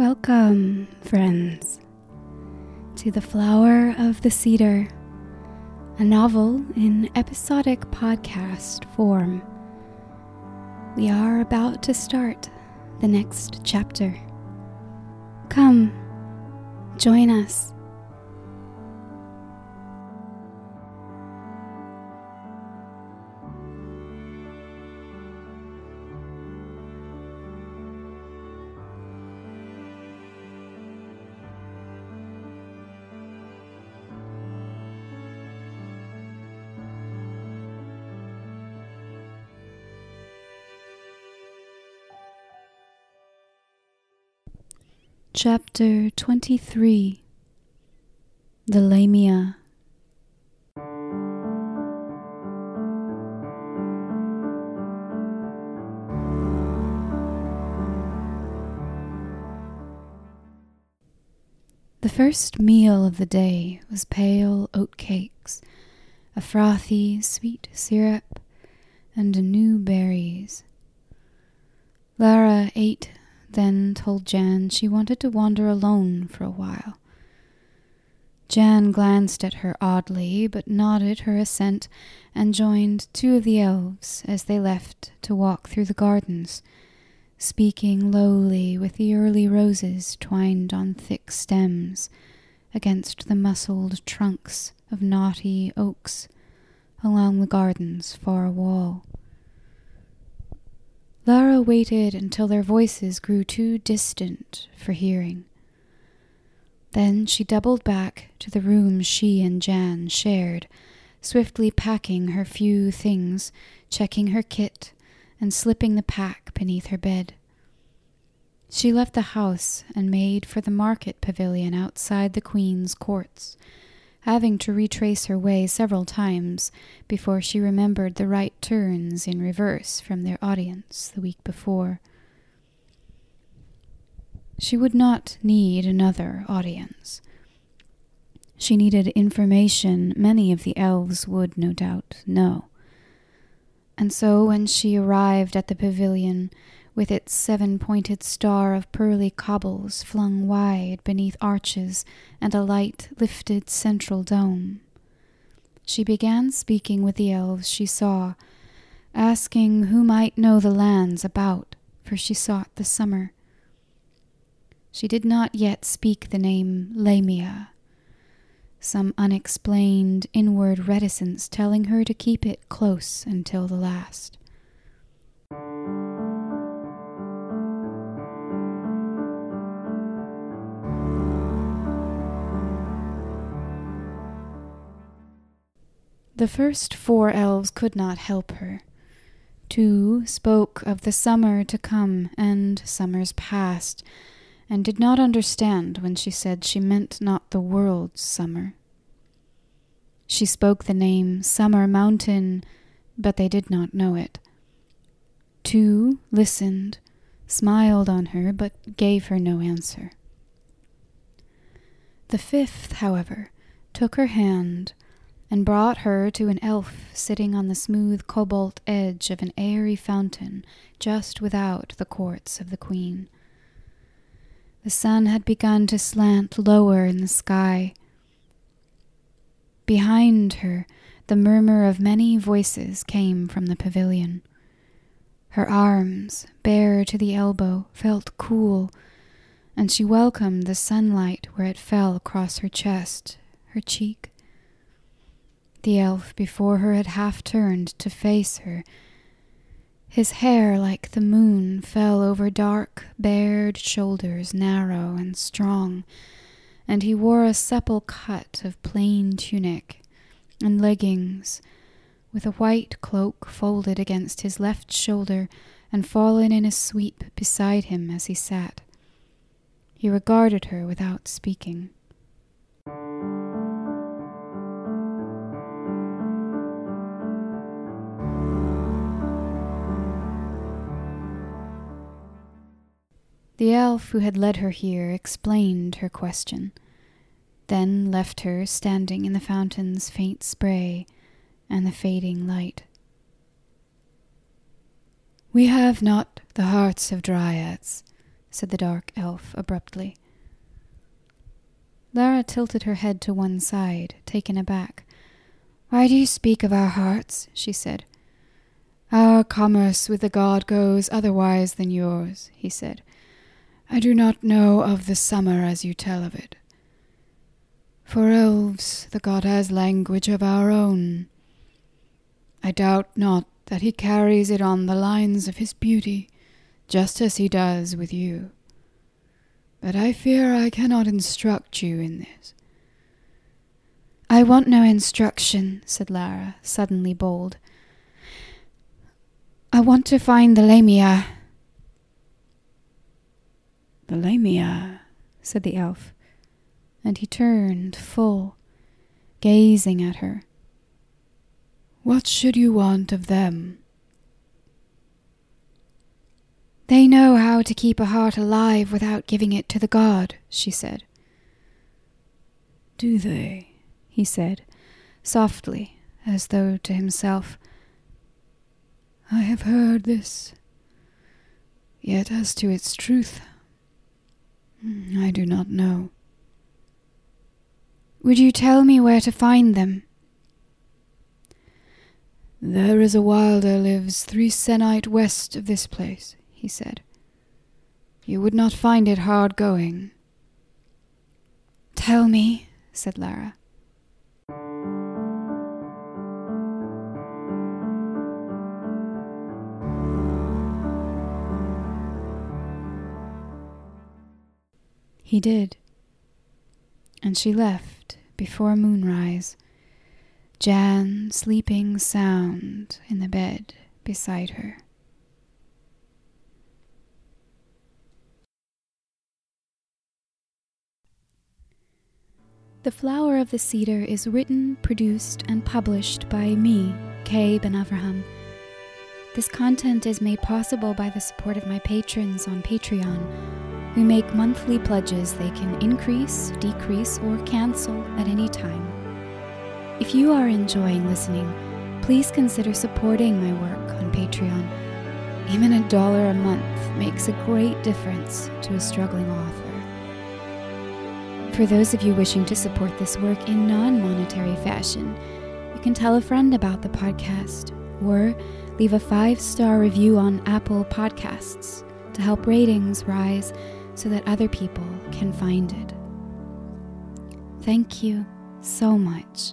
Welcome, friends, to The Flower of the Cedar, a novel in episodic podcast form. We are about to start the next chapter. Come, join us. Chapter 23 The Lamia The first meal of the day was pale oat cakes, a frothy sweet syrup, and new berries. Lara ate then told Jan she wanted to wander alone for a while. Jan glanced at her oddly, but nodded her assent and joined two of the elves as they left to walk through the gardens, speaking lowly with the early roses twined on thick stems against the muscled trunks of knotty oaks along the garden's far wall. Lara waited until their voices grew too distant for hearing. Then she doubled back to the room she and Jan shared, swiftly packing her few things, checking her kit, and slipping the pack beneath her bed. She left the house and made for the market pavilion outside the Queen's courts, having to retrace her way several times before she remembered the right turns in reverse from their audience the week before. She would not need another audience. She needed information many of the elves would no doubt know. And so when she arrived at the pavilion, with its seven pointed star of pearly cobbles flung wide beneath arches and a light lifted central dome. She began speaking with the elves she saw, asking who might know the lands about, for she sought the summer. She did not yet speak the name Lamia, some unexplained inward reticence telling her to keep it close until the last. The first four elves could not help her. Two spoke of the summer to come and summers past, and did not understand when she said she meant not the world's summer. She spoke the name Summer Mountain, but they did not know it. Two listened, smiled on her, but gave her no answer. The fifth, however, took her hand and brought her to an elf sitting on the smooth cobalt edge of an airy fountain just without the courts of the queen. The sun had begun to slant lower in the sky. Behind her, the murmur of many voices came from the pavilion. Her arms, bare to the elbow, felt cool, and she welcomed the sunlight where it fell across her chest, her cheek, the elf before her had half turned to face her. His hair, like the moon, fell over dark, bared shoulders, narrow and strong, and he wore a supple cut of plain tunic and leggings, with a white cloak folded against his left shoulder and fallen in a sweep beside him as he sat. He regarded her without speaking. The elf who had led her here explained her question, then left her standing in the fountain's faint spray and the fading light. We have not the hearts of dryads, said the dark elf abruptly. Lara tilted her head to one side, taken aback. Why do you speak of our hearts? she said. Our commerce with the god goes otherwise than yours, he said. I do not know of the summer as you tell of it. For elves, the god has language of our own. I doubt not that he carries it on the lines of his beauty, just as he does with you. But I fear I cannot instruct you in this. I want no instruction, said Lara, suddenly bold. I want to find the Lamia. The Lamia, said the elf, and he turned full, gazing at her. What should you want of them? They know how to keep a heart alive without giving it to the god, she said. Do they? he said, softly, as though to himself. I have heard this. Yet as to its truth, Hmm, I do not know. Would you tell me where to find them? There is a wilder lives three sennight west of this place, he said. You would not find it hard going. Tell me, said Lara. He did. And she left before moonrise, Jan sleeping sound in the bed beside her. The Flower of the Cedar is written, produced, and published by me, Kay Ben Avraham. This content is made possible by the support of my patrons on Patreon we make monthly pledges they can increase, decrease, or cancel at any time. If you are enjoying listening, please consider supporting my work on Patreon. Even a dollar a month makes a great difference to a struggling author. For those of you wishing to support this work in non monetary fashion, you can tell a friend about the podcast or leave a five star review on Apple Podcasts to help ratings rise so that other people can find it. Thank you so much